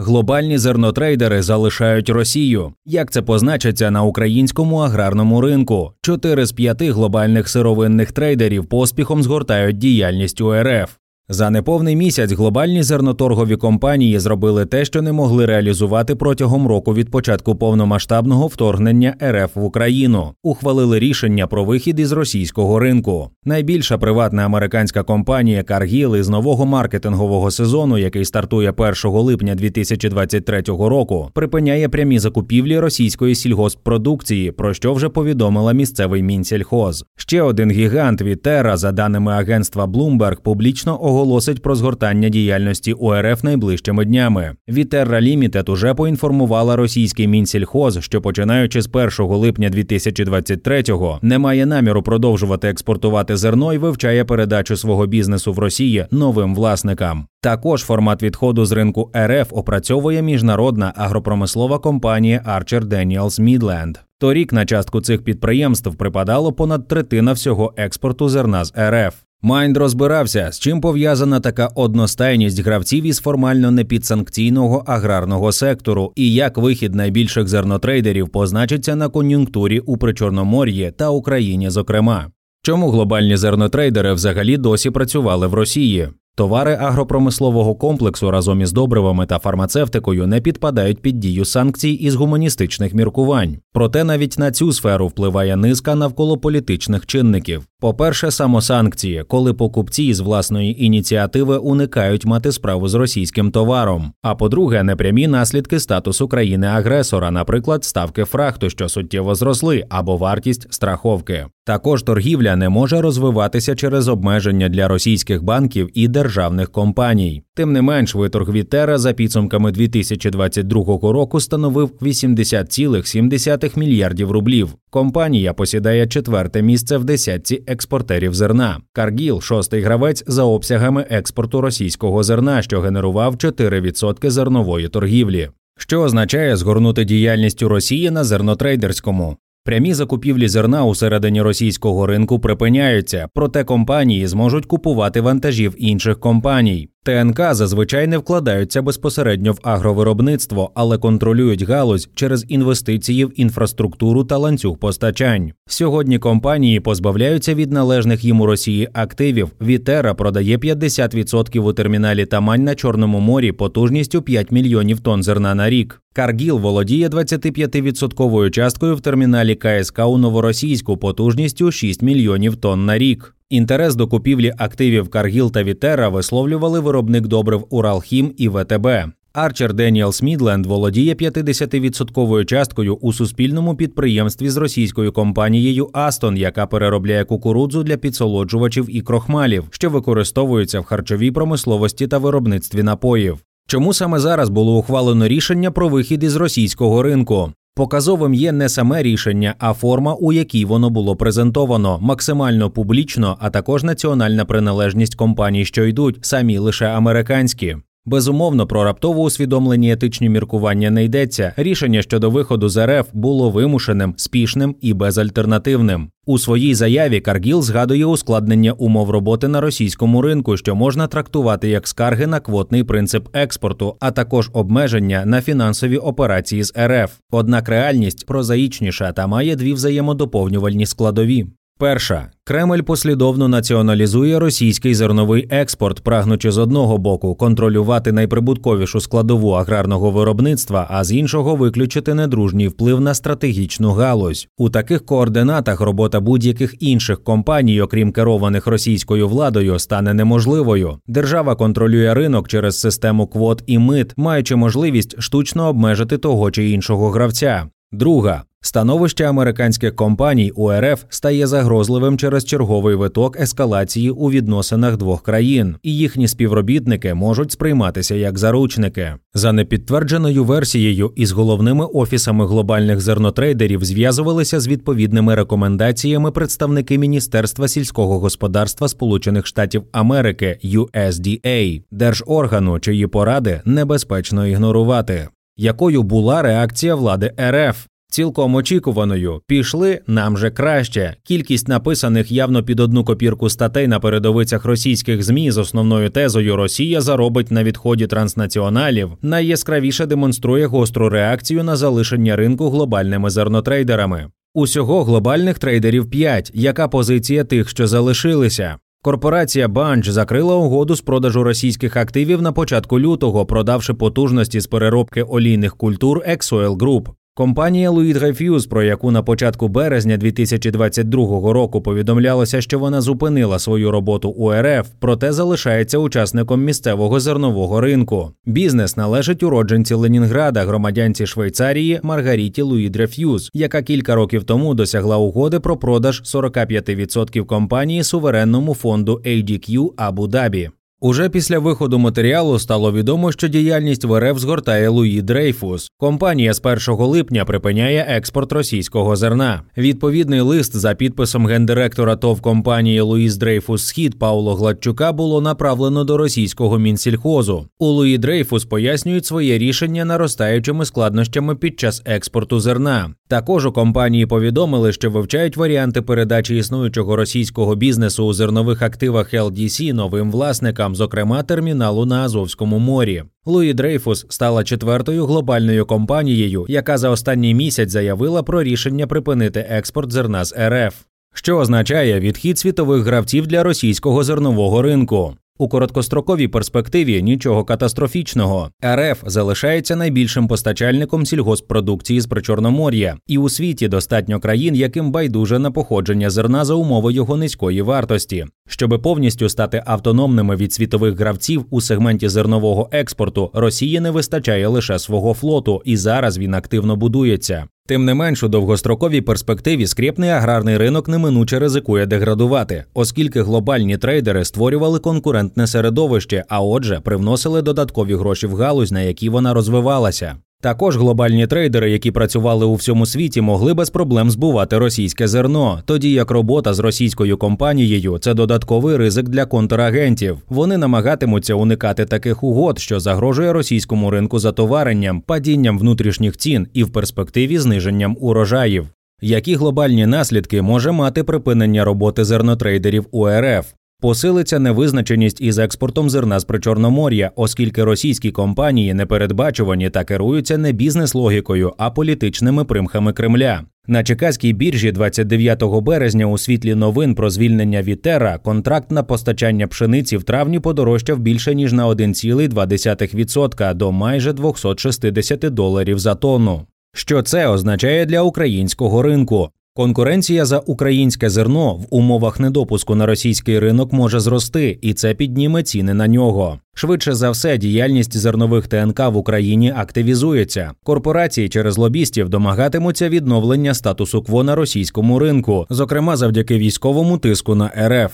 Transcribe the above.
Глобальні зернотрейдери залишають Росію. Як це позначиться на українському аграрному ринку? Чотири з п'яти глобальних сировинних трейдерів поспіхом згортають діяльність у РФ. За неповний місяць глобальні зерноторгові компанії зробили те, що не могли реалізувати протягом року від початку повномасштабного вторгнення РФ в Україну. Ухвалили рішення про вихід із російського ринку. Найбільша приватна американська компанія Cargill із нового маркетингового сезону, який стартує 1 липня 2023 року, припиняє прямі закупівлі російської сільгосппродукції, про що вже повідомила місцевий мінсельхоз. Ще один гігант Вітера, за даними агентства Bloomberg, публічно оголосив оголосить про згортання діяльності УРФ найближчими днями. Вітерра Лімітед уже поінформувала російський мінсільхоз, що починаючи з 1 липня 2023-го не має наміру продовжувати експортувати зерно і вивчає передачу свого бізнесу в Росії новим власникам. Також формат відходу з ринку РФ опрацьовує міжнародна агропромислова компанія Archer Daniels Midland. Торік на частку цих підприємств припадало понад третина всього експорту зерна з РФ. Майнд розбирався, з чим пов'язана така одностайність гравців із формально непідсанкційного аграрного сектору, і як вихід найбільших зернотрейдерів позначиться на кон'юнктурі у Причорномор'ї та Україні, зокрема. Чому глобальні зернотрейдери взагалі досі працювали в Росії? Товари агропромислового комплексу разом із добривами та фармацевтикою не підпадають під дію санкцій із гуманістичних міркувань. Проте навіть на цю сферу впливає низка навколополітичних чинників. По-перше, самосанкції, коли покупці з власної ініціативи уникають мати справу з російським товаром. А по-друге, непрямі наслідки статусу країни-агресора, наприклад, ставки фрахту, що суттєво зросли, або вартість страховки. Також торгівля не може розвиватися через обмеження для російських банків і державних компаній. Тим не менш, виторг Вітера за підсумками 2022 року становив 80,7 мільярдів рублів. Компанія посідає четверте місце в десятці експортерів зерна. Каргіл шостий гравець за обсягами експорту російського зерна, що генерував 4% зернової торгівлі. Що означає згорнути діяльність у Росії на зернотрейдерському? Прямі закупівлі зерна у середині російського ринку припиняються, проте компанії зможуть купувати вантажів інших компаній. ТНК зазвичай не вкладаються безпосередньо в агровиробництво, але контролюють галузь через інвестиції в інфраструктуру та ланцюг постачань. Сьогодні компанії позбавляються від належних їм у Росії активів. Вітера продає 50% у терміналі Тамань на Чорному морі потужністю 5 мільйонів тонн зерна на рік. Каргіл володіє 25% часткою в терміналі КСК у Новоросійську потужністю 6 мільйонів тонн на рік. Інтерес до купівлі активів Каргіл та Вітера висловлювали виробник добрив Уралхім і ВТБ. Арчер Деніелс Мідленд володіє 50% часткою у спільному підприємстві з російською компанією Астон, яка переробляє кукурудзу для підсолоджувачів і крохмалів, що використовуються в харчовій промисловості та виробництві напоїв. Чому саме зараз було ухвалено рішення про вихід із російського ринку? Показовим є не саме рішення, а форма, у якій воно було презентовано, максимально публічно, а також національна приналежність компаній, що йдуть, самі лише американські. Безумовно, про раптово усвідомлені етичні міркування не йдеться. Рішення щодо виходу з РФ було вимушеним, спішним і безальтернативним. У своїй заяві Каргіл згадує ускладнення умов роботи на російському ринку, що можна трактувати як скарги на квотний принцип експорту, а також обмеження на фінансові операції з РФ. Однак реальність прозаїчніша та має дві взаємодоповнювальні складові. Перша Кремль послідовно націоналізує російський зерновий експорт, прагнучи з одного боку контролювати найприбутковішу складову аграрного виробництва, а з іншого виключити недружній вплив на стратегічну галузь. У таких координатах робота будь-яких інших компаній, окрім керованих російською владою, стане неможливою. Держава контролює ринок через систему квот і мит, маючи можливість штучно обмежити того чи іншого гравця. Друга Становище американських компаній у РФ стає загрозливим через черговий виток ескалації у відносинах двох країн, і їхні співробітники можуть сприйматися як заручники. За непідтвердженою версією із головними офісами глобальних зернотрейдерів зв'язувалися з відповідними рекомендаціями представники Міністерства сільського господарства Сполучених Штатів Америки USDA, держоргану, чиї поради небезпечно ігнорувати. Якою була реакція влади РФ? Цілком очікуваною пішли нам же краще. Кількість написаних явно під одну копірку статей на передовицях російських змі з основною тезою Росія заробить на відході транснаціоналів найяскравіше демонструє гостру реакцію на залишення ринку глобальними зернотрейдерами. Усього глобальних трейдерів 5. Яка позиція тих, що залишилися? Корпорація Бунге закрила угоду з продажу російських активів на початку лютого, продавши потужності з переробки олійних культур Exoil Group. Компанія Louis Dreyfus, про яку на початку березня 2022 року повідомлялося, що вона зупинила свою роботу у РФ, проте залишається учасником місцевого зернового ринку. Бізнес належить уродженці Ленінграда, громадянці Швейцарії Маргаріті Луї Дрейфус, яка кілька років тому досягла угоди про продаж 45% компанії суверенному фонду ADQ Абу-Дабі. Уже після виходу матеріалу стало відомо, що діяльність в РФ згортає Луї Дрейфус. Компанія з 1 липня припиняє експорт російського зерна. Відповідний лист за підписом гендиректора ТОВ компанії Луїс Дрейфус Схід Павло Гладчука було направлено до російського мінсільхозу. У Луї Дрейфус пояснюють своє рішення наростаючими складнощами під час експорту зерна. Також у компанії повідомили, що вивчають варіанти передачі існуючого російського бізнесу у зернових активах LDC новим власникам, зокрема терміналу на Азовському морі. Луї Дрейфус стала четвертою глобальною компанією, яка за останній місяць заявила про рішення припинити експорт зерна з РФ. Що означає відхід світових гравців для російського зернового ринку? У короткостроковій перспективі нічого катастрофічного. РФ залишається найбільшим постачальником сільгоспродукції з Причорномор'я, і у світі достатньо країн, яким байдуже на походження зерна за умови його низької вартості. Щоби повністю стати автономними від світових гравців у сегменті зернового експорту, Росії не вистачає лише свого флоту, і зараз він активно будується. Тим не менш, у довгостроковій перспективі скріпний аграрний ринок неминуче ризикує деградувати, оскільки глобальні трейдери створювали конкурентне середовище, а отже, привносили додаткові гроші в галузь, на якій вона розвивалася. Також глобальні трейдери, які працювали у всьому світі, могли без проблем збувати російське зерно, тоді як робота з російською компанією це додатковий ризик для контрагентів. Вони намагатимуться уникати таких угод, що загрожує російському ринку затоваренням, падінням внутрішніх цін і в перспективі зниженням урожаїв. Які глобальні наслідки може мати припинення роботи зернотрейдерів у РФ? Посилиться невизначеність із експортом зерна з Причорномор'я, оскільки російські компанії непередбачувані та керуються не бізнес-логікою, а політичними примхами Кремля. На Чекаській біржі 29 березня у світлі новин про звільнення Вітера контракт на постачання пшениці в травні подорожчав більше ніж на 1,2% до майже 260 доларів за тонну. Що це означає для українського ринку? Конкуренція за українське зерно в умовах недопуску на російський ринок може зрости, і це підніме ціни на нього. Швидше за все, діяльність зернових ТНК в Україні активізується. Корпорації через лобістів домагатимуться відновлення статусу кво на російському ринку, зокрема завдяки військовому тиску на РФ.